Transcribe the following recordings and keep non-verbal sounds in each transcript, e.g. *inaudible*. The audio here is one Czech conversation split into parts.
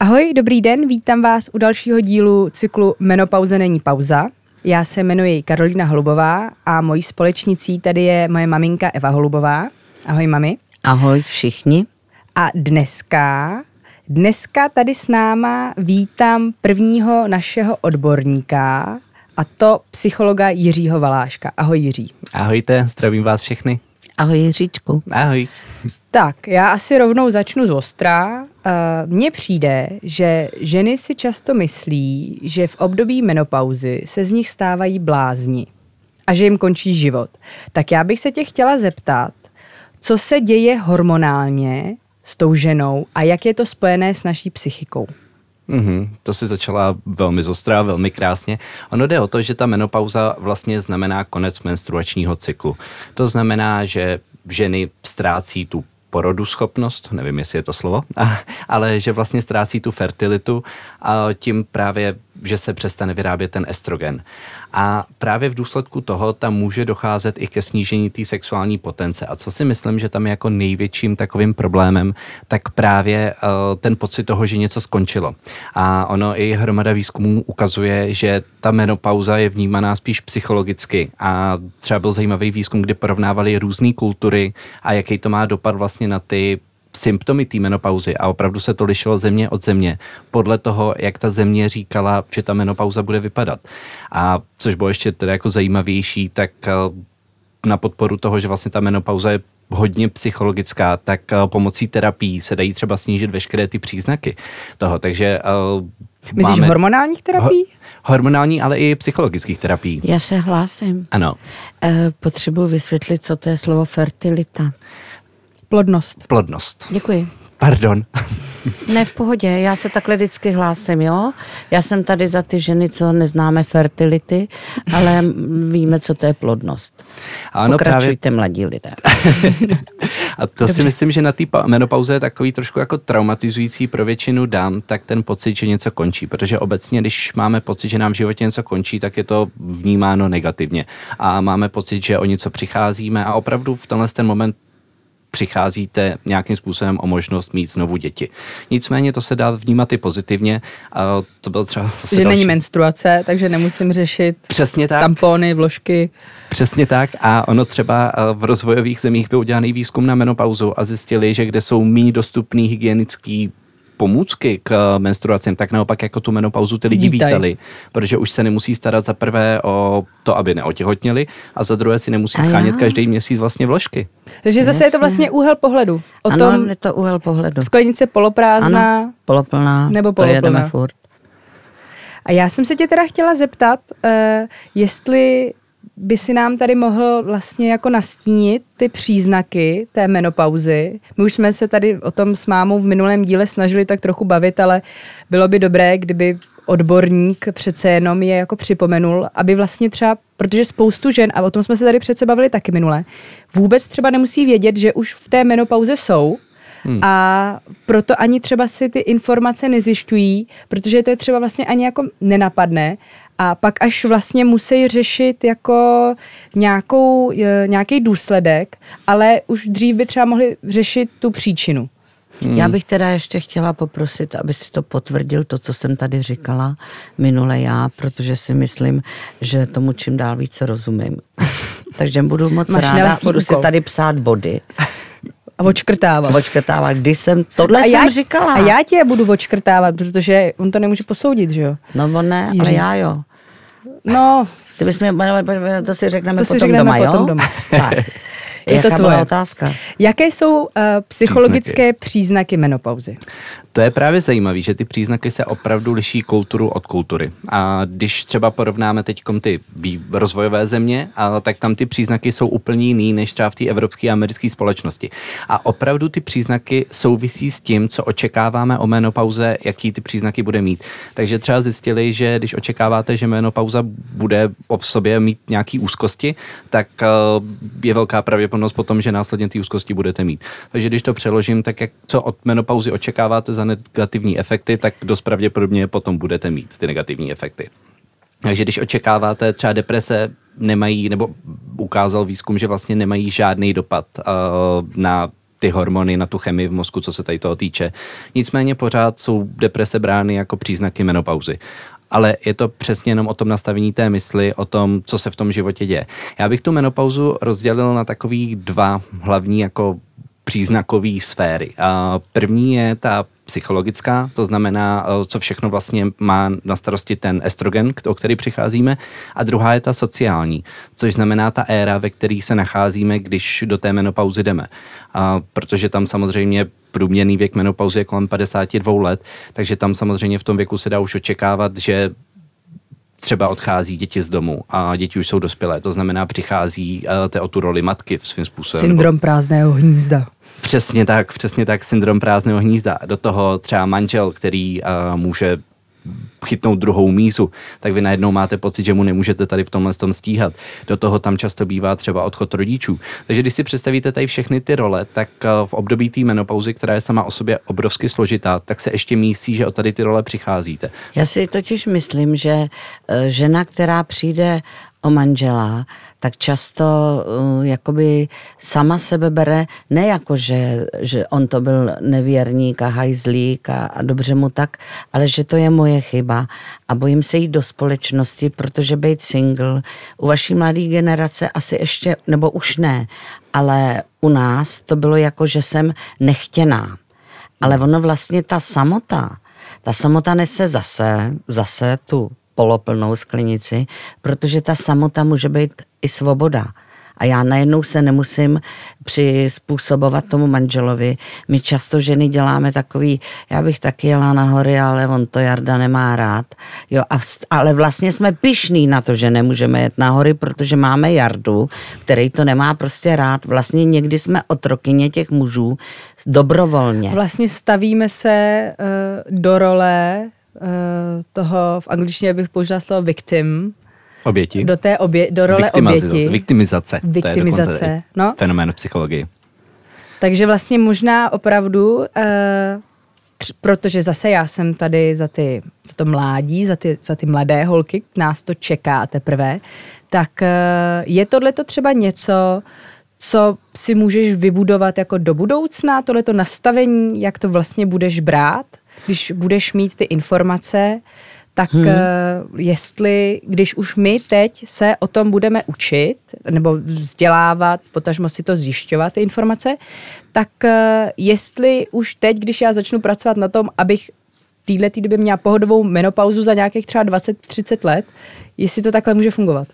Ahoj, dobrý den, vítám vás u dalšího dílu cyklu Menopauze není pauza. Já se jmenuji Karolina Holubová a mojí společnicí tady je moje maminka Eva Holubová. Ahoj, mami. Ahoj všichni. A dneska, dneska tady s náma vítám prvního našeho odborníka, a to psychologa Jiřího Valáška. Ahoj Jiří. Ahojte, zdravím vás všechny. Ahoj Jiříčku. Ahoj. Tak, já asi rovnou začnu z ostra. Mně přijde, že ženy si často myslí, že v období menopauzy se z nich stávají blázni a že jim končí život. Tak já bych se tě chtěla zeptat, co se děje hormonálně s tou ženou a jak je to spojené s naší psychikou? Mm-hmm, to si začala velmi zostrá, velmi krásně. Ono jde o to, že ta menopauza vlastně znamená konec menstruačního cyklu. To znamená, že ženy ztrácí tu porodu schopnost, nevím, jestli je to slovo, *laughs* ale že vlastně ztrácí tu fertilitu a tím právě, že se přestane vyrábět ten estrogen. A právě v důsledku toho tam může docházet i ke snížení té sexuální potence. A co si myslím, že tam je jako největším takovým problémem, tak právě uh, ten pocit toho, že něco skončilo. A ono i hromada výzkumů ukazuje, že ta menopauza je vnímaná spíš psychologicky. A třeba byl zajímavý výzkum, kdy porovnávali různé kultury a jaký to má dopad vlastně na ty symptomy té menopauzy a opravdu se to lišilo země od země podle toho, jak ta země říkala, že ta menopauza bude vypadat. A což bylo ještě teda jako zajímavější, tak eh, na podporu toho, že vlastně ta menopauza je hodně psychologická, tak eh, pomocí terapií se dají třeba snížit veškeré ty příznaky toho. Takže uh, Myslíš máme... hormonálních terapií? Ho- hormonální, ale i psychologických terapií. Já se hlásím. Ano. E, potřebuji vysvětlit, co to je slovo fertilita. Plodnost. Plodnost. Děkuji. Pardon. Ne, v pohodě, já se takhle vždycky hlásím, jo. Já jsem tady za ty ženy, co neznáme fertility, ale víme, co to je plodnost. Ano, Pokračujte, právě... mladí lidé. *laughs* A to Dobře. si myslím, že na té menopauze je takový trošku jako traumatizující pro většinu dám, tak ten pocit, že něco končí, protože obecně, když máme pocit, že nám v životě něco končí, tak je to vnímáno negativně. A máme pocit, že o něco přicházíme a opravdu v tenhle ten moment přicházíte nějakým způsobem o možnost mít znovu děti. Nicméně to se dá vnímat i pozitivně. A to byl třeba že další... není menstruace, takže nemusím řešit Přesně tak. tampony, vložky. Přesně tak a ono třeba v rozvojových zemích byl udělaný výzkum na menopauzu a zjistili, že kde jsou méně dostupný hygienický pomůcky k menstruacím, tak naopak jako tu menopauzu ty lidi Vítaj. vítali, protože už se nemusí starat za prvé o to, aby neotěhotněli a za druhé si nemusí schánět každý měsíc vlastně vložky. Takže zase Jasně. je to vlastně úhel pohledu. O ano, tom je to úhel pohledu. Sklenice poloprázdná. Ano, poloplná. Nebo poloplná. To jedeme furt. A já jsem se tě teda chtěla zeptat, uh, jestli by si nám tady mohl vlastně jako nastínit ty příznaky té menopauzy. My už jsme se tady o tom s mámou v minulém díle snažili tak trochu bavit, ale bylo by dobré, kdyby odborník přece jenom je jako připomenul, aby vlastně třeba, protože spoustu žen, a o tom jsme se tady přece bavili taky minule, vůbec třeba nemusí vědět, že už v té menopauze jsou, Hmm. A proto ani třeba si ty informace nezjišťují, protože to je třeba vlastně ani jako nenapadne a pak až vlastně musí řešit jako nějakou, nějaký důsledek, ale už dřív by třeba mohli řešit tu příčinu. Hmm. Já bych teda ještě chtěla poprosit, aby si to potvrdil, to, co jsem tady říkala minule já, protože si myslím, že tomu čím dál více rozumím. *laughs* Takže budu moc Máš ráda, budu úkol. si tady psát body. A očkrtávat. Očkrtávat, když jsem, tohle a jsem já, říkala. A já tě budu očkrtávat, protože on to nemůže posoudit, že jo? No on ne, Jiří. ale já jo. No. Ty bys mě, to si řekneme to potom si řekneme doma, potom jo? doma. tak. *laughs* Je Jaká to tvoje otázka? Jaké jsou uh, psychologické příznaky. příznaky menopauzy? To je právě zajímavé, že ty příznaky se opravdu liší kulturu od kultury. A když třeba porovnáme teď ty rozvojové země, a, tak tam ty příznaky jsou úplně jiný než třeba v té evropské a americké společnosti. A opravdu ty příznaky souvisí s tím, co očekáváme o menopauze, jaký ty příznaky bude mít. Takže třeba zjistili, že když očekáváte, že menopauza bude v sobě mít nějaký úzkosti, tak uh, je velká pravděpodobnost potom, že následně ty úzkosti budete mít. Takže když to přeložím, tak jak co od menopauzy očekáváte za negativní efekty, tak dost pravděpodobně potom budete mít ty negativní efekty. Takže když očekáváte třeba deprese, nemají, nebo ukázal výzkum, že vlastně nemají žádný dopad uh, na ty hormony, na tu chemii v mozku, co se tady toho týče. Nicméně pořád jsou deprese brány jako příznaky menopauzy ale je to přesně jenom o tom nastavení té mysli, o tom, co se v tom životě děje. Já bych tu menopauzu rozdělil na takový dva hlavní jako příznakové sféry. První je ta psychologická, to znamená, eh, co všechno vlastně má na starosti ten estrogen, o který přicházíme, a druhá je ta sociální, což znamená ta éra, ve které se nacházíme, když do té menopauzy jdeme. A protože tam samozřejmě průměrný věk menopauzy je kolem 52 let, takže tam samozřejmě v tom věku se dá už očekávat, že třeba odchází děti z domu a děti už jsou dospělé. To znamená, přichází uh, o tu roli matky v svým způsobem. Syndrom prázdného hnízda. Přesně tak, přesně tak, syndrom prázdného hnízda. Do toho třeba manžel, který uh, může chytnout druhou mízu, tak vy najednou máte pocit, že mu nemůžete tady v tomhle tom stíhat. Do toho tam často bývá třeba odchod rodičů. Takže když si představíte tady všechny ty role, tak eh, v období té menopauzy, která je sama o sobě obrovsky složitá, tak se ještě mísí, že o tady ty role přicházíte. Já si totiž myslím, že eh, žena, která přijde o manžela, tak často uh, jakoby sama sebe bere ne jako, že, že on to byl nevěrník a hajzlík a, a dobře mu tak, ale že to je moje chyba a bojím se jít do společnosti, protože být single u vaší mladé generace asi ještě, nebo už ne, ale u nás to bylo jako, že jsem nechtěná. Ale ono vlastně ta samota, ta samota nese zase, zase tu poloplnou sklenici, protože ta samota může být i svoboda. A já najednou se nemusím přizpůsobovat tomu manželovi. My často ženy děláme takový, já bych taky jela na hory, ale on to Jarda nemá rád. Jo, a, ale vlastně jsme pišní na to, že nemůžeme jet na hory, protože máme Jardu, který to nemá prostě rád. Vlastně někdy jsme otrokyně těch mužů dobrovolně. Vlastně stavíme se uh, do role uh, toho, v angličtině bych použila slovo victim. Oběti. Do té obě, do role oběti. Viktimizace. Viktimizace, to je no. fenomén v psychologii. Takže vlastně možná opravdu, uh, tř, protože zase já jsem tady za, ty, za to mládí, za ty, za ty mladé holky, nás to čeká teprve, tak uh, je tohle to třeba něco, co si můžeš vybudovat jako do budoucna, tohleto nastavení, jak to vlastně budeš brát? když budeš mít ty informace, tak hmm. uh, jestli, když už my teď se o tom budeme učit, nebo vzdělávat, potažmo si to zjišťovat, ty informace, tak uh, jestli už teď, když já začnu pracovat na tom, abych v této době měla pohodovou menopauzu za nějakých třeba 20-30 let, jestli to takhle může fungovat.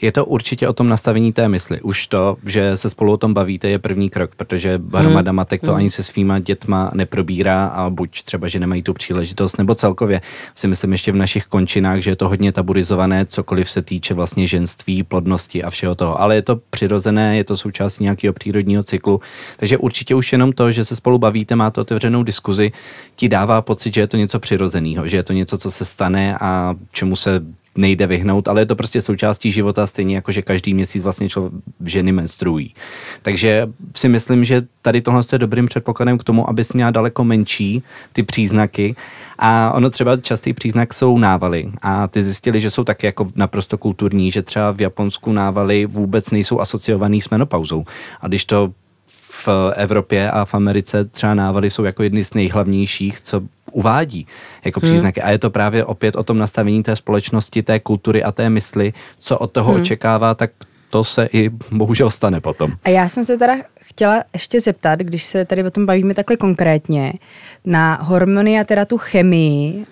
Je to určitě o tom nastavení té mysli. Už to, že se spolu o tom bavíte, je první krok, protože hromada hmm. matek to hmm. ani se svýma dětma neprobírá a buď třeba, že nemají tu příležitost, nebo celkově si myslím ještě v našich končinách, že je to hodně taburizované, cokoliv se týče vlastně ženství, plodnosti a všeho toho. Ale je to přirozené, je to součástí nějakého přírodního cyklu. Takže určitě už jenom to, že se spolu bavíte, máte otevřenou diskuzi, ti dává pocit, že je to něco přirozeného, že je to něco, co se stane a čemu se nejde vyhnout, ale je to prostě součástí života, stejně jako že každý měsíc vlastně člověk, ženy menstruují. Takže si myslím, že tady tohle je dobrým předpokladem k tomu, abys měla daleko menší ty příznaky. A ono třeba častý příznak jsou návaly. A ty zjistili, že jsou taky jako naprosto kulturní, že třeba v Japonsku návaly vůbec nejsou asociovaný s menopauzou. A když to v Evropě a v Americe třeba návaly jsou jako jedny z nejhlavnějších, co uvádí jako hmm. příznaky. A je to právě opět o tom nastavení té společnosti, té kultury a té mysli, co od toho hmm. očekává, tak to se i bohužel stane potom. A já jsem se teda chtěla ještě zeptat, když se tady o tom bavíme takhle konkrétně, na hormony a teda tu chemii, uh,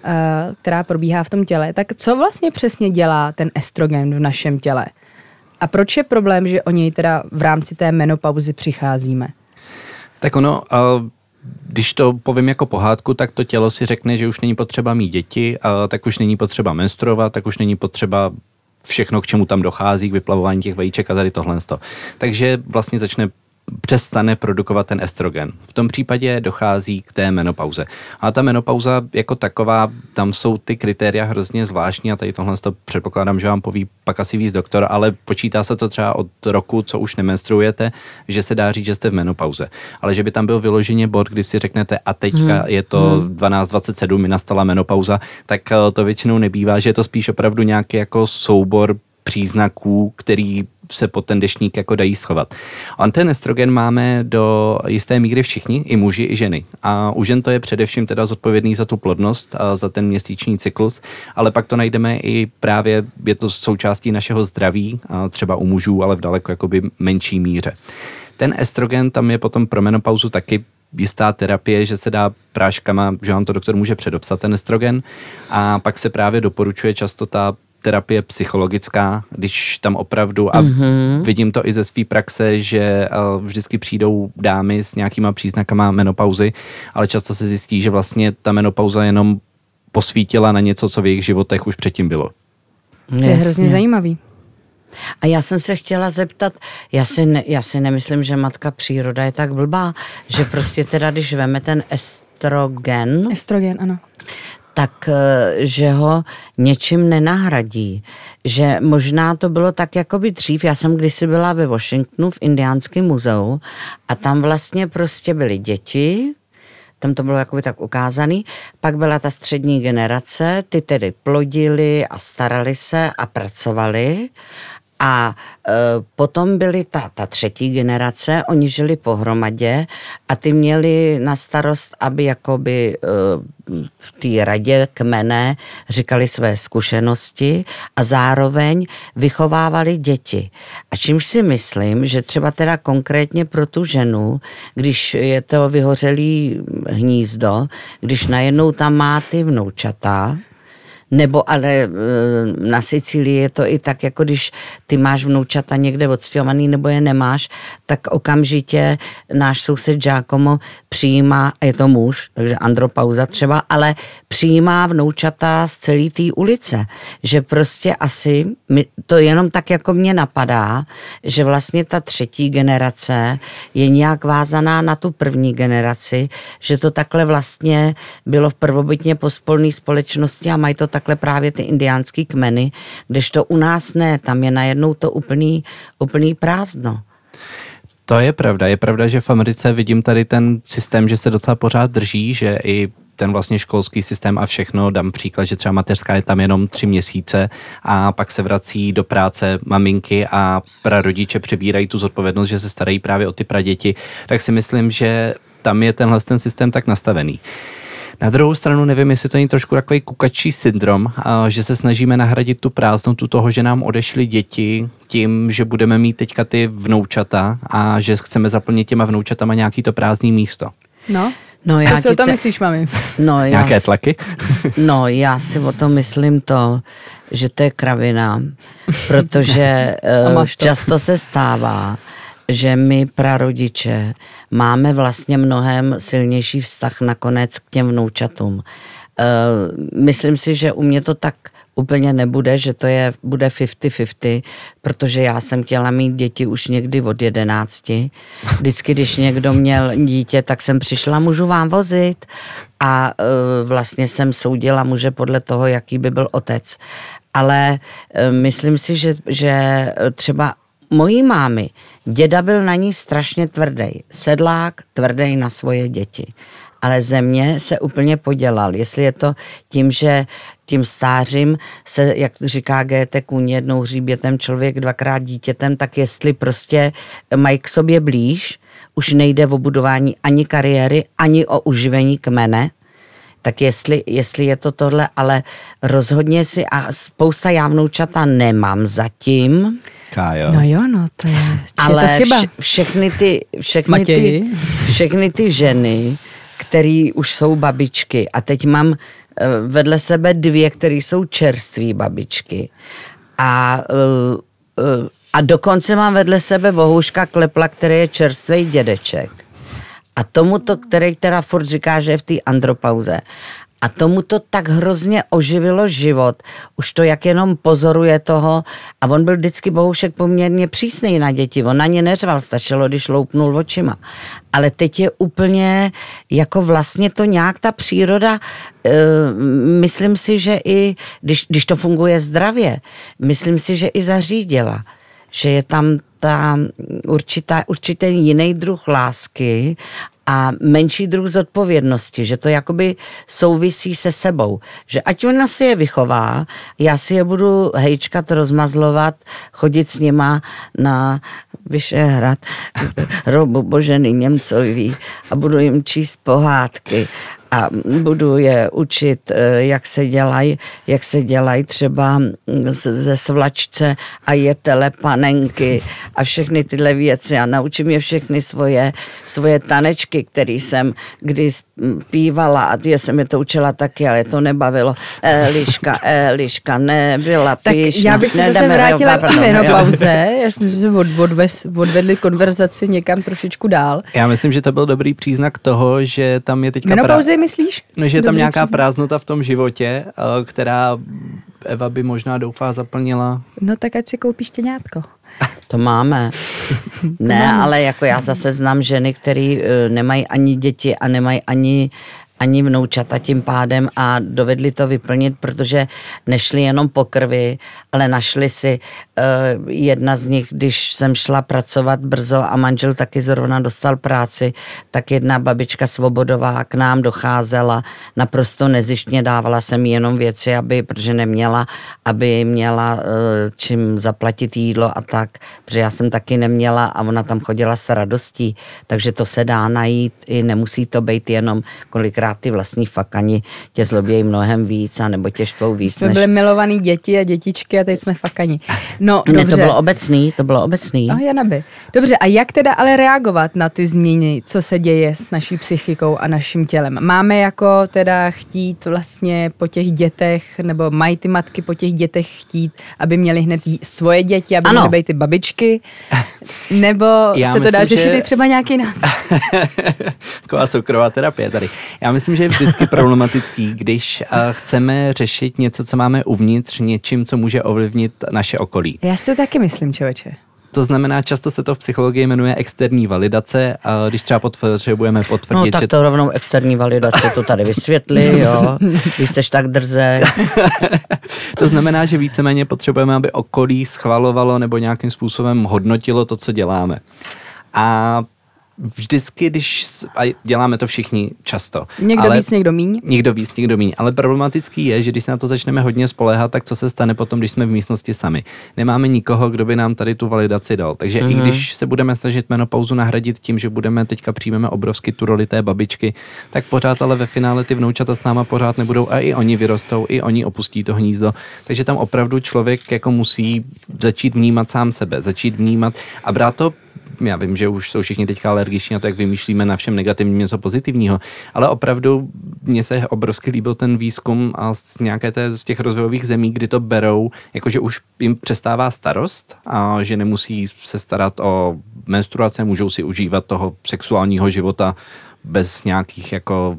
která probíhá v tom těle, tak co vlastně přesně dělá ten estrogen v našem těle? A proč je problém, že o něj teda v rámci té menopauzy přicházíme? Tak ono, uh, když to povím jako pohádku, tak to tělo si řekne, že už není potřeba mít děti, a tak už není potřeba menstruovat, tak už není potřeba všechno, k čemu tam dochází, k vyplavování těch vajíček a tady tohle. Takže vlastně začne přestane produkovat ten estrogen. V tom případě dochází k té menopauze. A ta menopauza jako taková, tam jsou ty kritéria hrozně zvláštní a tady tohle to předpokládám, že vám poví pak asi víc doktor, ale počítá se to třeba od roku, co už nemenstruujete, že se dá říct, že jste v menopauze. Ale že by tam byl vyloženě bod, kdy si řeknete a teďka hmm. je to hmm. 12.27, mi nastala menopauza, tak eh, to většinou nebývá, že je to spíš opravdu nějaký jako soubor příznaků, který se pod ten dešník jako dají schovat. On ten estrogen máme do jisté míry všichni, i muži, i ženy. A u žen to je především teda zodpovědný za tu plodnost a za ten měsíční cyklus, ale pak to najdeme i právě, je to součástí našeho zdraví, a třeba u mužů, ale v daleko jakoby menší míře. Ten estrogen tam je potom pro menopauzu taky jistá terapie, že se dá práškama, že vám to doktor může předopsat ten estrogen a pak se právě doporučuje často ta terapie psychologická, když tam opravdu, a mm-hmm. vidím to i ze své praxe, že uh, vždycky přijdou dámy s nějakýma příznakama menopauzy, ale často se zjistí, že vlastně ta menopauza jenom posvítila na něco, co v jejich životech už předtím bylo. To je hrozně zajímavý. A já jsem se chtěla zeptat, já si, ne, já si nemyslím, že matka příroda je tak blbá, že prostě teda, když veme ten estrogen... Estrogen, ano tak eh, že ho něčím nenahradí. Že možná to bylo tak jako by dřív, já jsem kdysi byla ve Washingtonu v Indiánském muzeu a tam vlastně prostě byly děti, tam to bylo jakoby tak ukázaný. Pak byla ta střední generace, ty tedy plodili a starali se a pracovali a e, potom byly ta, ta třetí generace, oni žili pohromadě a ty měli na starost, aby jakoby e, v té radě kmene říkali své zkušenosti a zároveň vychovávali děti. A čímž si myslím, že třeba teda konkrétně pro tu ženu, když je to vyhořelý hnízdo, když najednou tam má ty vnoučata, nebo ale e, na Sicílii je to i tak, jako když ty máš vnoučata někde odstěhovaný nebo je nemáš, tak okamžitě náš soused Giacomo přijímá, je to muž, takže andropauza třeba, ale přijímá vnoučata z celé té ulice. Že prostě asi, to jenom tak jako mě napadá, že vlastně ta třetí generace je nějak vázaná na tu první generaci, že to takhle vlastně bylo v prvobytně pospolné společnosti a mají to takhle právě ty indiánský kmeny, kdežto u nás ne, tam je najednou to úplný, úplný prázdno. To je pravda. Je pravda, že v Americe vidím tady ten systém, že se docela pořád drží, že i ten vlastně školský systém a všechno, dám příklad, že třeba mateřská je tam jenom tři měsíce a pak se vrací do práce maminky a prarodiče přebírají tu zodpovědnost, že se starají právě o ty praděti, tak si myslím, že tam je tenhle ten systém tak nastavený. Na druhou stranu nevím, jestli to není trošku takový kukačí syndrom, že se snažíme nahradit tu prázdnotu toho, že nám odešly děti tím, že budeme mít teďka ty vnoučata a že chceme zaplnit těma vnoučatama nějaký to prázdný místo. No, No, já Co si o tom te... myslíš, mami? No, já Nějaké tlaky? *laughs* No, já si o tom myslím to, že to je kravina, protože *laughs* uh, často se stává, že my prarodiče máme vlastně mnohem silnější vztah nakonec k těm vnoučatům. Eh, myslím si, že u mě to tak úplně nebude, že to je, bude 50-50, protože já jsem chtěla mít děti už někdy od jedenácti. Vždycky, když někdo měl dítě, tak jsem přišla, můžu vám vozit a uh, vlastně jsem soudila muže podle toho, jaký by byl otec. Ale uh, myslím si, že, že třeba mojí mámy, děda byl na ní strašně tvrdý. Sedlák, tvrdý na svoje děti. Ale země se úplně podělal. Jestli je to tím, že tím stářím se, jak říká GT kůň, jednou hříbětem člověk, dvakrát dítětem, tak jestli prostě mají k sobě blíž, už nejde o budování ani kariéry, ani o uživení kmene, tak jestli, jestli je to tohle, ale rozhodně si a spousta jávnoučata nemám zatím, Kájo. No jo, no to je, Ale je to chyba. Vše, všechny, ty, všechny, ty, všechny ty ženy, které už jsou babičky a teď mám eh, vedle sebe dvě, které jsou čerství babičky. A, eh, eh, a dokonce mám vedle sebe bohuška Klepla, který je čerstvý dědeček. A tomuto, který teda furt říká, že je v té andropauze. A tomu to tak hrozně oživilo život. Už to jak jenom pozoruje toho. A on byl vždycky bohušek poměrně přísný na děti. On na ně neřval, stačilo, když loupnul očima. Ale teď je úplně jako vlastně to nějak ta příroda, e, myslím si, že i když, když to funguje zdravě, myslím si, že i zařídila že je tam ta určitá, určitý jiný druh lásky a menší druh zodpovědnosti, že to jakoby souvisí se sebou. Že ať ona si je vychová, já si je budu hejčkat, rozmazlovat, chodit s nima na Vyšehrad, *laughs* robu Boženy Němcový a budu jim číst pohádky a budu je učit, eh, jak se dělají, jak se dělají třeba ze svlačce a je telepanenky a všechny tyhle věci a naučím je všechny svoje, svoje tanečky, které jsem kdy zpívala a je jsem je to učila taky, ale to nebavilo. Eliška, Eliška, nebyla tak já bych se zase vrátila k menopauze. Já jsem že od, odvedli konverzaci někam trošičku dál. Já myslím, že to byl dobrý příznak toho, že tam je teďka... Menopauzy myslíš? No, že je tam nějaká příznak? prázdnota v tom životě, eh, která Eva by možná doufá zaplnila. No tak ať si koupíš štěňátko. To máme. *laughs* ne, ale jako já zase znám ženy, které eh, nemají ani děti a nemají ani ani vnoučata tím pádem a dovedli to vyplnit, protože nešli jenom po krvi, ale našli si jedna z nich, když jsem šla pracovat brzo a manžel taky zrovna dostal práci, tak jedna babička Svobodová k nám docházela, naprosto nezištně dávala jsem jí jenom věci, aby, protože neměla, aby měla uh, čím zaplatit jídlo a tak, protože já jsem taky neměla a ona tam chodila s radostí, takže to se dá najít, i nemusí to být jenom kolikrát kolikrát ty vlastní fakani tě zlobějí mnohem víc, a nebo tě štvou víc. Jsme než... byli milovaný děti a dětičky a teď jsme fakani. No, ne, dobře. to bylo obecný, to bylo obecný. No, Janaby. Dobře, a jak teda ale reagovat na ty změny, co se děje s naší psychikou a naším tělem? Máme jako teda chtít vlastně po těch dětech, nebo mají ty matky po těch dětech chtít, aby měli hned svoje děti, aby ano. mohly být ty babičky? *laughs* Nebo Já se to myslím, dá řešit že... i třeba nějaký nápad? *laughs* Taková soukromá terapie tady. Já myslím, myslím, že je vždycky problematický, když uh, chceme řešit něco, co máme uvnitř, něčím, co může ovlivnit naše okolí. Já si to taky myslím, člověče. To znamená, často se to v psychologii jmenuje externí validace a když třeba potřebujeme potvrdit, No tak že... to rovnou externí validace, to tady vysvětli, jo, *laughs* když jsi tak drze. *laughs* to znamená, že víceméně potřebujeme, aby okolí schvalovalo nebo nějakým způsobem hodnotilo to, co děláme. A vždycky, když, a děláme to všichni často. Někdo ale, víc, někdo míň. Někdo víc, někdo míň. Ale problematický je, že když se na to začneme hodně spoléhat, tak co se stane potom, když jsme v místnosti sami. Nemáme nikoho, kdo by nám tady tu validaci dal. Takže mm-hmm. i mhm. když se budeme snažit menopauzu nahradit tím, že budeme teďka přijmeme obrovsky tu roli té babičky, tak pořád ale ve finále ty vnoučata s náma pořád nebudou a i oni vyrostou, i oni opustí to hnízdo. Takže tam opravdu člověk jako musí začít vnímat sám sebe, začít vnímat a brát to já vím, že už jsou všichni teďka alergiční na to, jak vymýšlíme na všem negativním něco pozitivního, ale opravdu mně se obrovsky líbil ten výzkum a z nějaké té, z těch rozvojových zemí, kdy to berou, jakože už jim přestává starost a že nemusí se starat o menstruace, můžou si užívat toho sexuálního života bez nějakých jako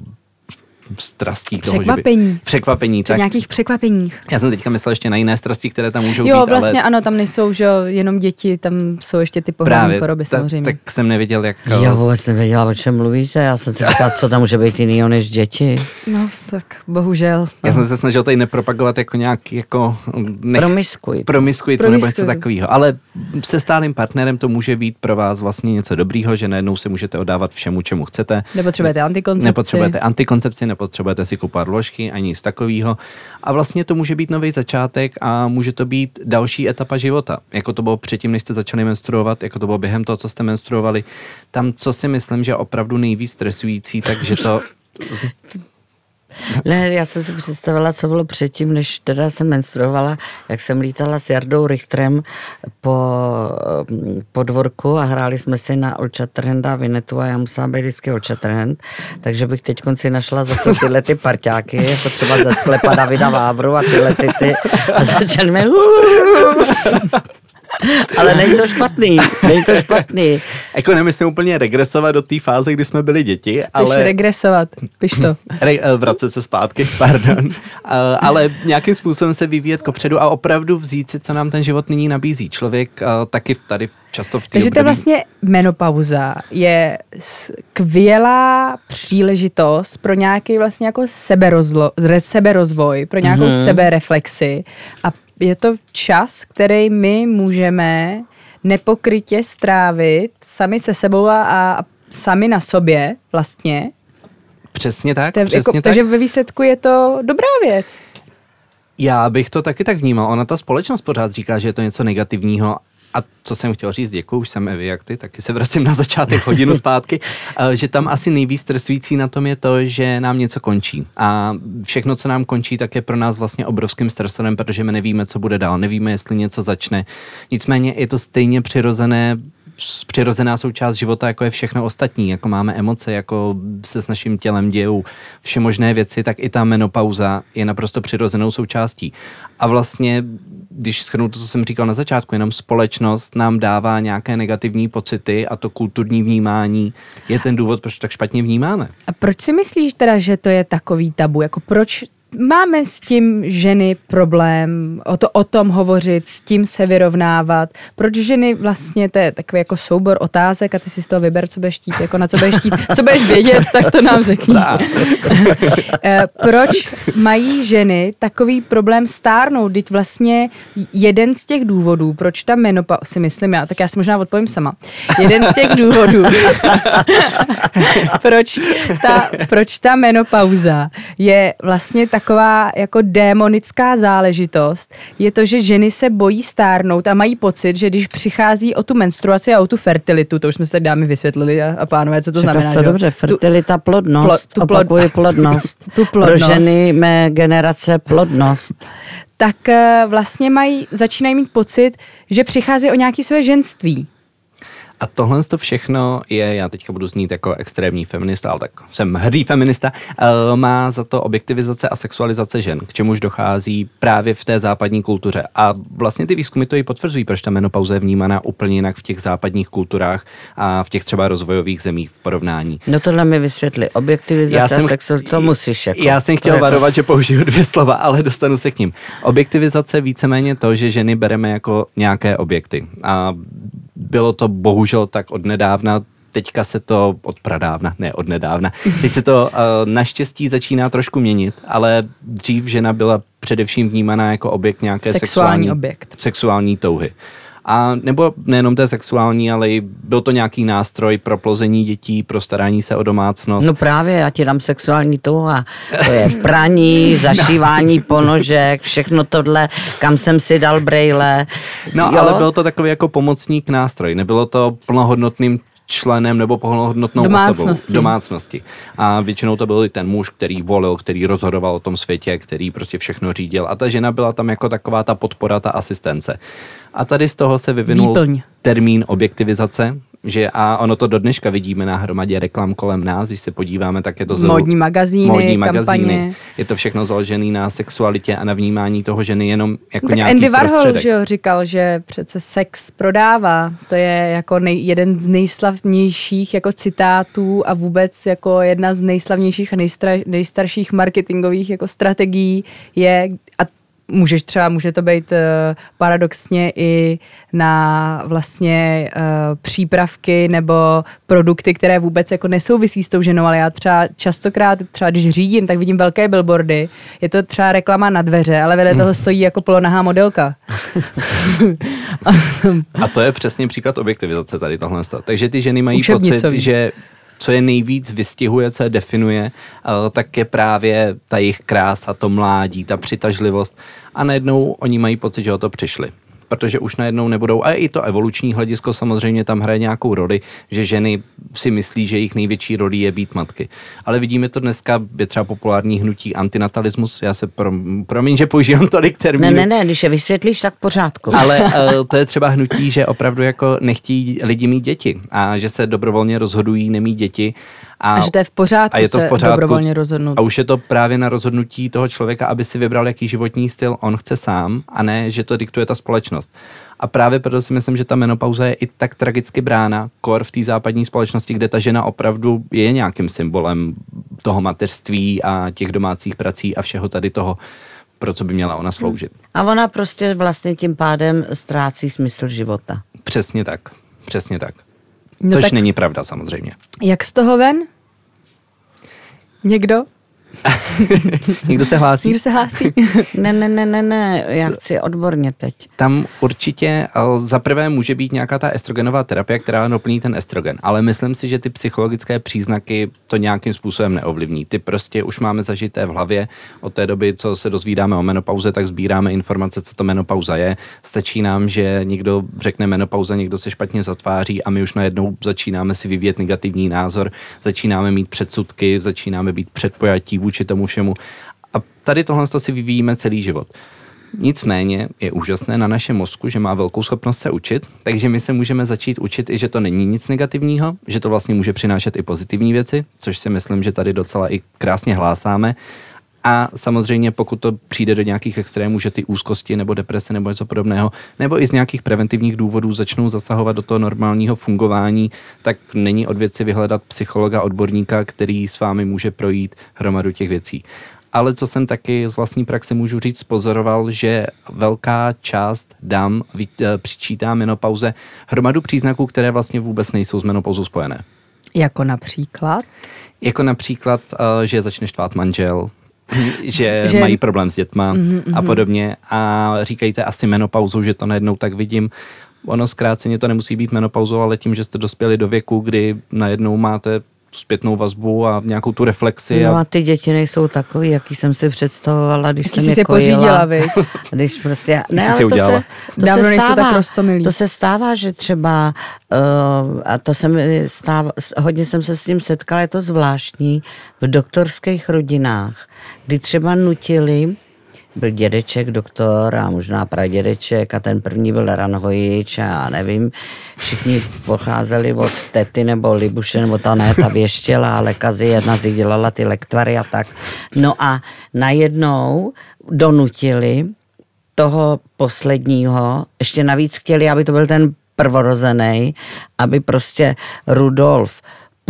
strastí toho, překvapení. Že by, překvapení. tak. nějakých překvapeních. Já jsem teďka myslel ještě na jiné strasti, které tam můžou jo, být. Jo, vlastně ale... ano, tam nejsou že jenom děti, tam jsou ještě ty pohlavní choroby ta, samozřejmě. Tak jsem neviděl, jak... Já vůbec nevěděla, o čem mluvíte. Já jsem si říkal, co tam může být jiného než děti. No, tak bohužel. Já no. jsem se snažil tady nepropagovat jako nějaký jako... Nech, promiskuit. Promiskuit to nebo něco takového. Ale se stálým partnerem to může být pro vás vlastně něco dobrýho, že najednou se můžete odávat všemu, čemu chcete. Nepotřebujete antikoncepci. Nepotřebujete antikoncepci, nepotřebujete si kupovat ložky, ani nic takového. A vlastně to může být nový začátek a může to být další etapa života. Jako to bylo předtím, než jste začali menstruovat, jako to bylo během toho, co jste menstruovali. Tam, co si myslím, že opravdu nejvíc stresující, takže to *laughs* Ne, já jsem si představila, co bylo předtím, než teda jsem menstruovala, jak jsem lítala s Jardou Richtrem po, po dvorku a hráli jsme si na Old Shatterhand a Vinetu a já musela být vždycky Old Shatterhand, takže bych teď konci našla zase tyhle ty parťáky, jako třeba ze sklepa Davida Vávru a tyhle ty, ty a začali mi Ale není to špatný, není to špatný. *laughs* Jako nemyslím úplně regresovat do té fáze, kdy jsme byli děti, ale... Piš regresovat, piš to. *laughs* Re, eh, vracet se zpátky, *laughs* pardon. Uh, ale nějakým způsobem se vyvíjet kopředu a opravdu vzít si, co nám ten život nyní nabízí. Člověk uh, taky tady často v té Takže to vlastně menopauza je skvělá příležitost pro nějaký vlastně jako seberozlo, seberozvoj, pro nějakou mm-hmm. sebereflexi a je to čas, který my můžeme nepokrytě strávit sami se sebou a, a sami na sobě vlastně. Přesně tak, Te, přesně jako, tak. Takže ve výsledku je to dobrá věc. Já bych to taky tak vnímal. Ona ta společnost pořád říká, že je to něco negativního a co jsem chtěl říct, děkuji, už jsem Evi, jak ty, taky se vracím na začátek hodinu zpátky, *laughs* eh, že tam asi nejvíc stresující na tom je to, že nám něco končí. A všechno, co nám končí, tak je pro nás vlastně obrovským stresorem, protože my nevíme, co bude dál, nevíme, jestli něco začne. Nicméně je to stejně přirozené přirozená součást života, jako je všechno ostatní, jako máme emoce, jako se s naším tělem dějou vše možné věci, tak i ta menopauza je naprosto přirozenou součástí. A vlastně, když schrnu to, co jsem říkal na začátku, jenom společnost nám dává nějaké negativní pocity a to kulturní vnímání je ten důvod, proč tak špatně vnímáme. A proč si myslíš teda, že to je takový tabu? Jako proč máme s tím ženy problém, o, to, o tom hovořit, s tím se vyrovnávat. Proč ženy vlastně, to je takový jako soubor otázek a ty si z toho vyber, co budeš chtít, jako na co budeš chtít, co budeš vědět, tak to nám řekni. *laughs* Eh, proč mají ženy takový problém stárnout? Teď vlastně jeden z těch důvodů, proč ta menopauza, si myslím já, tak já si možná odpovím sama. Jeden z těch důvodů, *laughs* proč, ta, proč ta menopauza je vlastně tak taková jako démonická záležitost, je to, že ženy se bojí stárnout a mají pocit, že když přichází o tu menstruaci a o tu fertilitu, to už jsme se dámy vysvětlili a, a pánové, co to Řekla znamená. To dobře, fertilita, plodnost, plo, tu plod, plodnost. *laughs* tu plodnost. Pro ženy mé generace plodnost. Tak eh, vlastně mají, začínají mít pocit, že přichází o nějaké své ženství. A tohle to všechno je, já teďka budu znít jako extrémní feminista, ale tak jsem hrdý feminista, uh, má za to objektivizace a sexualizace žen, k čemuž dochází právě v té západní kultuře. A vlastně ty výzkumy to i potvrzují, proč ta menopauza je vnímaná úplně jinak v těch západních kulturách a v těch třeba rozvojových zemích v porovnání. No tohle mi vysvětli. Objektivizace já jsem, a sexualizace, to musíš jako. Já jsem chtěl jako... varovat, že použiju dvě slova, ale dostanu se k ním. Objektivizace víceméně to, že ženy bereme jako nějaké objekty. A bylo to bohužel tak od nedávna, teďka se to od pradávna, ne od nedávna, teď se to uh, naštěstí začíná trošku měnit, ale dřív žena byla především vnímaná jako objekt nějaké sexuální, sexuální, objekt. sexuální touhy. A nebo nejenom té sexuální, ale i byl to nějaký nástroj pro plození dětí, pro starání se o domácnost. No právě, já ti dám sexuální touha. To je praní, *laughs* zašívání no. ponožek, všechno tohle, kam jsem si dal brejle. No jo? ale byl to takový jako pomocník nástroj, nebylo to plnohodnotným členem nebo plnohodnotnou domácnosti. osobou domácnosti. A většinou to byl ten muž, který volil, který rozhodoval o tom světě, který prostě všechno řídil. A ta žena byla tam jako taková ta podpora, ta asistence. A tady z toho se vyvinul Výplň. termín objektivizace, že a ono to do dneška vidíme na hromadě reklam kolem nás, když se podíváme, tak je to... Modní magazíny, modní magazíny. Kampaně. Je to všechno založené na sexualitě a na vnímání toho ženy jenom jako tak nějaký Andy Warhol prostředek. že jo, říkal, že přece sex prodává. To je jako nej, jeden z nejslavnějších jako citátů a vůbec jako jedna z nejslavnějších a nejstra, nejstarších marketingových jako strategií je, můžeš třeba, může to být uh, paradoxně i na vlastně uh, přípravky nebo produkty, které vůbec jako nesouvisí s tou ženou, ale já třeba častokrát, třeba když řídím, tak vidím velké billboardy, je to třeba reklama na dveře, ale vedle toho stojí jako polonahá modelka. *laughs* A to je přesně příklad objektivizace tady tohle. Takže ty ženy mají pocit, že co je nejvíc vystihuje, co je definuje, tak je právě ta jejich krása, to mládí, ta přitažlivost. A najednou oni mají pocit, že o to přišli protože už najednou nebudou, a i to evoluční hledisko samozřejmě tam hraje nějakou roli, že ženy si myslí, že jejich největší roli je být matky. Ale vidíme to dneska, je třeba populární hnutí antinatalismus, já se prom, promiň, že používám tolik termínů. Ne, ne, ne, když je vysvětlíš, tak pořádku. Ale uh, *laughs* to je třeba hnutí, že opravdu jako nechtí lidi mít děti a že se dobrovolně rozhodují nemít děti a, a že to je v pořádku, a je to v pořádku dobrovolně rozhodnout. A už je to právě na rozhodnutí toho člověka, aby si vybral, jaký životní styl on chce sám, a ne, že to diktuje ta společnost. A právě proto si myslím, že ta menopauza je i tak tragicky brána, kor v té západní společnosti, kde ta žena opravdu je nějakým symbolem toho mateřství a těch domácích prací a všeho tady toho, pro co by měla ona sloužit. A ona prostě vlastně tím pádem ztrácí smysl života. Přesně tak. Přesně tak. No Což tak není pravda samozřejmě. Jak z toho ven? Někdo? *laughs* Někdo se hlásí? Někdo se hlásí? *laughs* ne, ne, ne, ne, ne, já chci odborně teď. Tam určitě za prvé může být nějaká ta estrogenová terapie, která doplní ten estrogen, ale myslím si, že ty psychologické příznaky to nějakým způsobem neovlivní. Ty prostě už máme zažité v hlavě od té doby, co se dozvídáme o menopauze, tak sbíráme informace, co to menopauza je. Stačí nám, že někdo řekne menopauza, někdo se špatně zatváří a my už najednou začínáme si vyvíjet negativní názor, začínáme mít předsudky, začínáme být předpojatí vůči tomu všemu. A tady tohle si vyvíjíme celý život. Nicméně je úžasné na našem mozku, že má velkou schopnost se učit, takže my se můžeme začít učit i, že to není nic negativního, že to vlastně může přinášet i pozitivní věci, což si myslím, že tady docela i krásně hlásáme. A samozřejmě, pokud to přijde do nějakých extrémů, že ty úzkosti nebo deprese nebo něco podobného, nebo i z nějakých preventivních důvodů začnou zasahovat do toho normálního fungování, tak není od věci vyhledat psychologa, odborníka, který s vámi může projít hromadu těch věcí. Ale co jsem taky z vlastní praxe můžu říct, pozoroval, že velká část dám eh, přičítá menopauze hromadu příznaků, které vlastně vůbec nejsou s menopauzou spojené. Jako například? Jako například, eh, že začne štvát manžel, *laughs* že, že mají problém s dětma mm-hmm. a podobně a říkejte asi menopauzou, že to najednou tak vidím. Ono zkráceně to nemusí být menopauzou, ale tím, že jste dospěli do věku, kdy najednou máte zpětnou vazbu a nějakou tu reflexi. No a ty děti nejsou takový, jaký jsem si představovala, když jaký jsem jsi je pořídila, *laughs* Když prostě, ne, ale to se, to Dávno se stává, tak. To se stává, že třeba, uh, a to se mi stává, hodně jsem se s tím setkala, je to zvláštní, v doktorských rodinách, kdy třeba nutili byl dědeček, doktor a možná pradědeček a ten první byl ranhojič a nevím, všichni pocházeli od tety nebo Libuše, nebo ta ne, ta věštěla, ale kazy jedna z nich dělala ty lektvary a tak. No a najednou donutili toho posledního, ještě navíc chtěli, aby to byl ten prvorozený, aby prostě Rudolf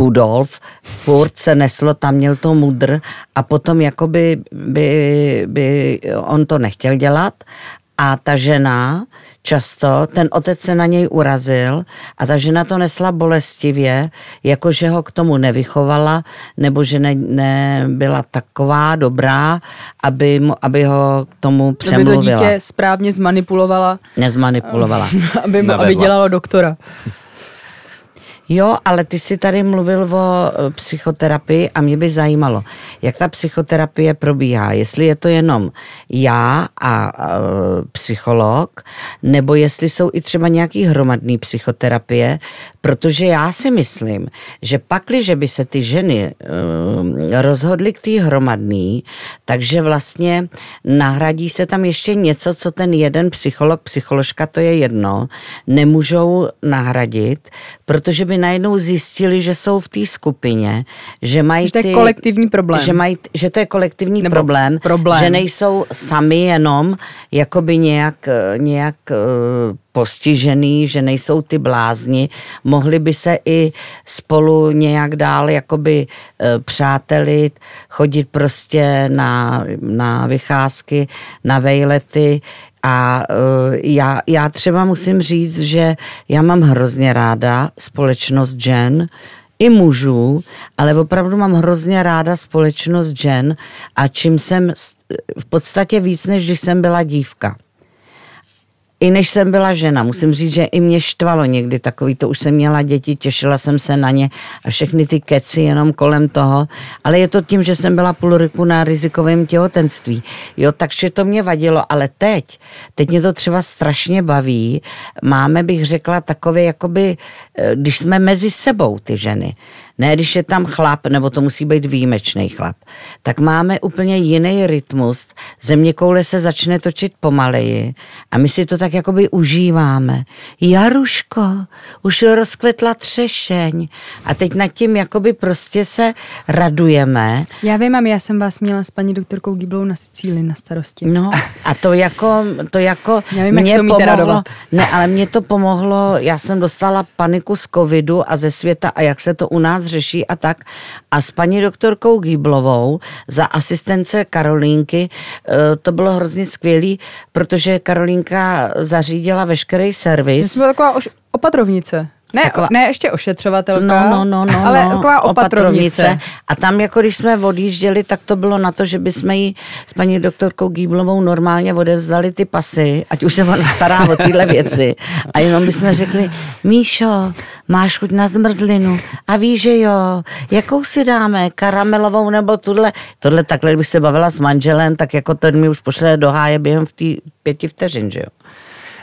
Pudolf, furt se neslo, tam měl to mudr a potom jakoby by, by on to nechtěl dělat a ta žena často, ten otec se na něj urazil a ta žena to nesla bolestivě, jakože ho k tomu nevychovala, nebo že ne, nebyla taková dobrá, aby, mu, aby ho k tomu přemluvila. Aby to dítě správně zmanipulovala. Nezmanipulovala. *laughs* aby, aby dělalo doktora. Jo, ale ty jsi tady mluvil o e, psychoterapii a mě by zajímalo, jak ta psychoterapie probíhá. Jestli je to jenom já a, a psycholog, nebo jestli jsou i třeba nějaký hromadný psychoterapie, protože já si myslím, že pakliže by se ty ženy um, rozhodly k té hromadný, takže vlastně nahradí se tam ještě něco, co ten jeden psycholog, psycholožka, to je jedno, nemůžou nahradit, protože by najednou zjistili, že jsou v té skupině, že mají že to je ty, kolektivní problém. Že, mají, že to je kolektivní Nebo problém, problém, že nejsou sami jenom jakoby nějak, nějak eh, postižený, že nejsou ty blázni, mohli by se i spolu nějak dál jakoby eh, přátelit, chodit prostě na, na vycházky, na vejlety, a uh, já, já třeba musím říct, že já mám hrozně ráda společnost žen, i mužů, ale opravdu mám hrozně ráda společnost žen a čím jsem v podstatě víc, než když jsem byla dívka i než jsem byla žena, musím říct, že i mě štvalo někdy takový, to už jsem měla děti, těšila jsem se na ně a všechny ty keci jenom kolem toho, ale je to tím, že jsem byla půl roku na rizikovém těhotenství, jo, takže to mě vadilo, ale teď, teď mě to třeba strašně baví, máme, bych řekla, takové jakoby, eh, když jsme mezi sebou ty ženy, ne když je tam chlap, nebo to musí být výjimečný chlap, tak máme úplně jiný rytmus. Země koule se začne točit pomaleji a my si to tak jakoby užíváme. Jaruško, už rozkvetla třešeň a teď nad tím jakoby prostě se radujeme. Já vím, mám, já jsem vás měla s paní doktorkou Giblou na Sicílii na starosti. No a to jako, to jako *laughs* Já vím, jak mě umíte pomohlo, radovat. ne, ale mě to pomohlo, já jsem dostala paniku z covidu a ze světa a jak se to u nás řeší a tak. A s paní doktorkou Gíblovou za asistence Karolínky eh, to bylo hrozně skvělý, protože Karolínka zařídila veškerý servis. jsme taková opatrovnice. Ne, Taková- ne ještě ošetřovatelka, No, no, no, no, ale no, taková opatrovnice. A tam, jako když jsme odjížděli, tak to bylo na to, že bychom jí s paní doktorkou Gíblovou normálně odevzdali ty pasy, ať už se ona stará o tyhle věci. A jenom bychom řekli, Míšo, máš chuť na zmrzlinu? A víš, že jo, jakou si dáme, karamelovou nebo tuhle? Tohle takhle, kdyby se bavila s manželem, tak jako ten mi už pošle do háje během v té pěti vteřin, že jo?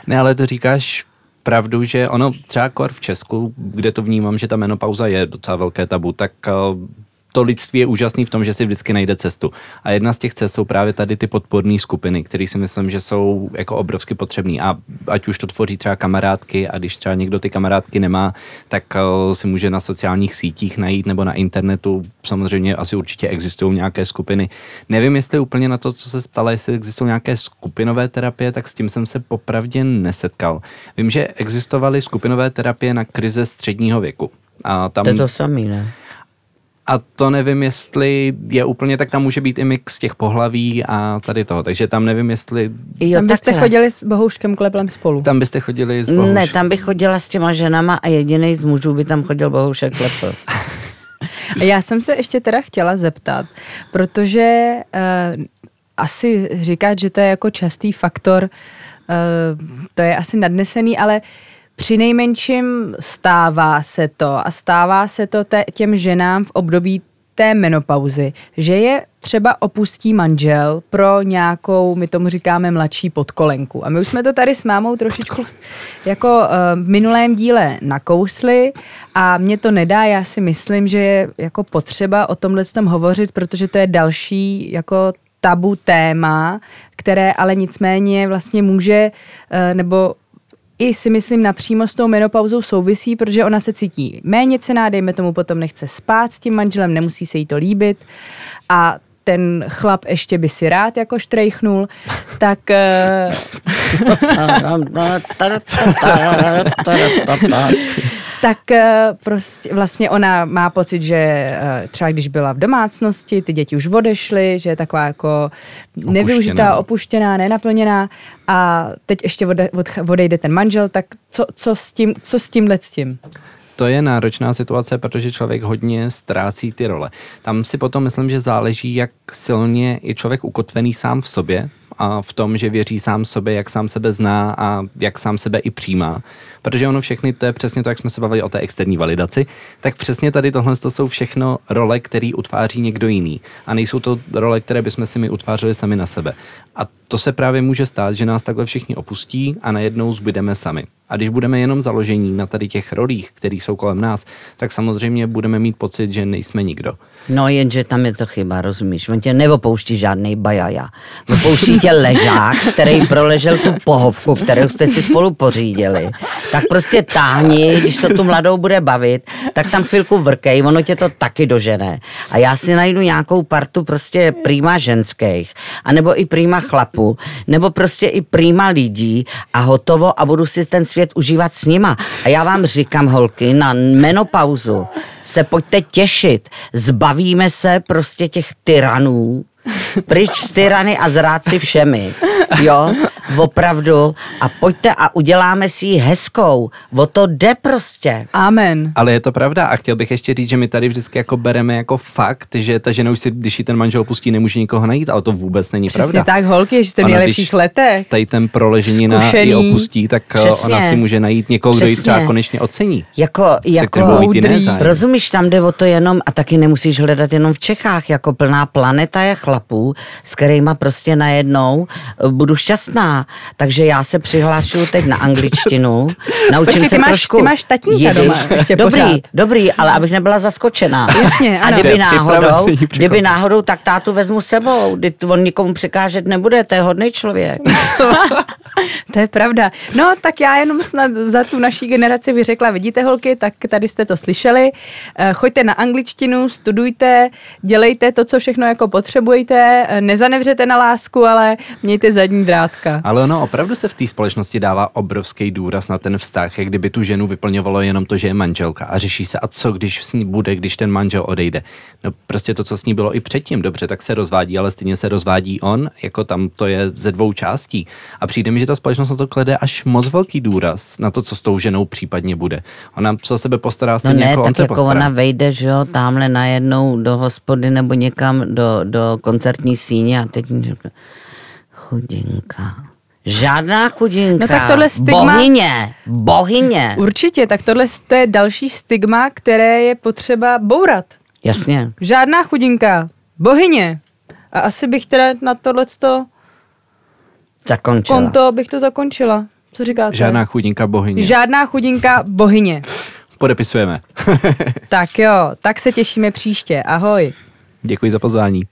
Ne, ale to říkáš pravdu, že ono třeba kor v Česku, kde to vnímám, že ta menopauza je docela velké tabu, tak eh, to lidství je úžasný v tom, že si vždycky najde cestu. A jedna z těch cest jsou právě tady ty podporné skupiny, které si myslím, že jsou jako obrovsky potřebné. A ať už to tvoří třeba kamarádky, a když třeba někdo ty kamarádky nemá, tak eh, si může na sociálních sítích najít nebo na internetu. Samozřejmě asi určitě existují nějaké skupiny. Nevím, jestli úplně na to, co se stalo, jestli existují nějaké skupinové terapie, tak s tím jsem se popravdě nesetkal. Vím, že existovaly skupinové terapie na krize středního věku. A tam To je to samý, ne? A to nevím, jestli je úplně, tak tam může být i mix těch pohlaví a tady toho. Takže tam nevím, jestli Jo, Tam byste takhle. chodili s Bohouškem Kleplem spolu. tam byste chodili s Bohuš. Ne, tam bych chodila s těma ženama a jediný z mužů by tam chodil Bohušek Klepl. A *laughs* Já jsem se ještě teda chtěla zeptat, protože uh, asi říkat, že to je jako častý faktor, uh, to je asi nadnesený, ale při nejmenším stává se to a stává se to te, těm ženám v období té menopauzy, že je třeba opustí manžel pro nějakou, my tomu říkáme mladší podkolenku. A my už jsme to tady s mámou trošičku jako uh, v minulém díle nakousli a mě to nedá, já si myslím, že je jako potřeba o tomhle tom hovořit, protože to je další jako tabu téma, které ale nicméně vlastně může, uh, nebo i si myslím napřímo s tou menopauzou souvisí, protože ona se cítí méně cená, dejme tomu potom nechce spát s tím manželem, nemusí se jí to líbit. A ten chlap ještě by si rád jako štrejchnul, tak tak eh, prostě vlastně ona má pocit, že eh, třeba když byla v domácnosti, ty děti už odešly, že je taková jako nevyužitá, opuštěná, nenaplněná a teď ještě ode, od, odejde ten manžel, tak co, co s tím, co s tímhle s tím? To je náročná situace, protože člověk hodně ztrácí ty role. Tam si potom myslím, že záleží, jak silně je člověk ukotvený sám v sobě a v tom, že věří sám sobě, jak sám sebe zná a jak sám sebe i přijímá. Protože ono všechny, to je přesně to, jak jsme se bavili o té externí validaci, tak přesně tady tohle to jsou všechno role, které utváří někdo jiný. A nejsou to role, které bychom si my utvářeli sami na sebe. A to se právě může stát, že nás takhle všichni opustí a najednou zbydeme sami. A když budeme jenom založení na tady těch rolích, které jsou kolem nás, tak samozřejmě budeme mít pocit, že nejsme nikdo. No jenže tam je to chyba, rozumíš? On tě neopouští žádný bajaja. Opouští tě ležák, který proležel tu pohovku, kterou jste si spolu pořídili. Tak prostě táhni, když to tu mladou bude bavit, tak tam chvilku vrkej, ono tě to taky dožene. A já si najdu nějakou partu prostě prýma ženských, anebo i prýma chlapů, nebo prostě i prýma lidí a hotovo a budu si ten svět užívat s nima. A já vám říkám, holky, na menopauzu se pojďte těšit. Zbavíme se prostě těch tyranů, pryč z tyrany a zráci všemi. Jo, opravdu. A pojďte a uděláme si ji hezkou. O to jde prostě. Amen. Ale je to pravda a chtěl bych ještě říct, že my tady vždycky jako bereme jako fakt, že ta žena už si, když ji ten manžel opustí, nemůže nikoho najít, ale to vůbec není Přesně pravda. tak, holky, že jste v nejlepších letech. Tady ten proleženina Zkušený. ji opustí, tak eh, Přesně. ona si může najít někoho, kdo ji třeba konečně ocení. Jako, jako. Rozumíš, tam jde o to jenom, a taky nemusíš hledat jenom v Čechách, jako plná planeta je chlapů, s kterýma prostě najednou eh, budu šťastná. Takže já se přihlášuju teď na angličtinu. *laughs* Naučím Počkej, se ty máš- trošku ty máš tatínka jidiš. doma ještě Dobrý, pořád. dobrý, ale abych nebyla zaskočená. Jasně, A ano. kdyby To je náhodou, kdyby náhodou, tak tátu vezmu sebou. On nikomu překážet nebude, to je hodný člověk. *laughs* To je pravda. No, tak já jenom snad za tu naší generaci bych řekla, vidíte holky, tak tady jste to slyšeli. Eh, Choďte na angličtinu, studujte, dělejte to, co všechno jako potřebujete, eh, nezanevřete na lásku, ale mějte zadní drátka. Ale ono opravdu se v té společnosti dává obrovský důraz na ten vztah, jak kdyby tu ženu vyplňovalo jenom to, že je manželka a řeší se, a co když s ní bude, když ten manžel odejde. No prostě to, co s ní bylo i předtím, dobře, tak se rozvádí, ale stejně se rozvádí on, jako tam to je ze dvou částí. A přijde mi, že ta společnost na to klade až moc velký důraz na to, co s tou ženou případně bude. Ona se o sebe postará No stejně ne, jako on tak se jako postará. ona vejde, že jo, tamhle najednou do hospody nebo někam do, do koncertní síně a teď chudinka. Žádná chudinka. No tak tohle stigma- Bohyně, bohyně. Určitě, tak tohle to je další stigma, které je potřeba bourat. Jasně. Žádná chudinka, bohyně. A asi bych teda na tohleto Zakončila. konto bych to zakončila. Co říkáte? Žádná chudinka bohyně. Žádná chudinka, bohyně. Podepisujeme. Tak jo, tak se těšíme příště. Ahoj. Děkuji za pozvání.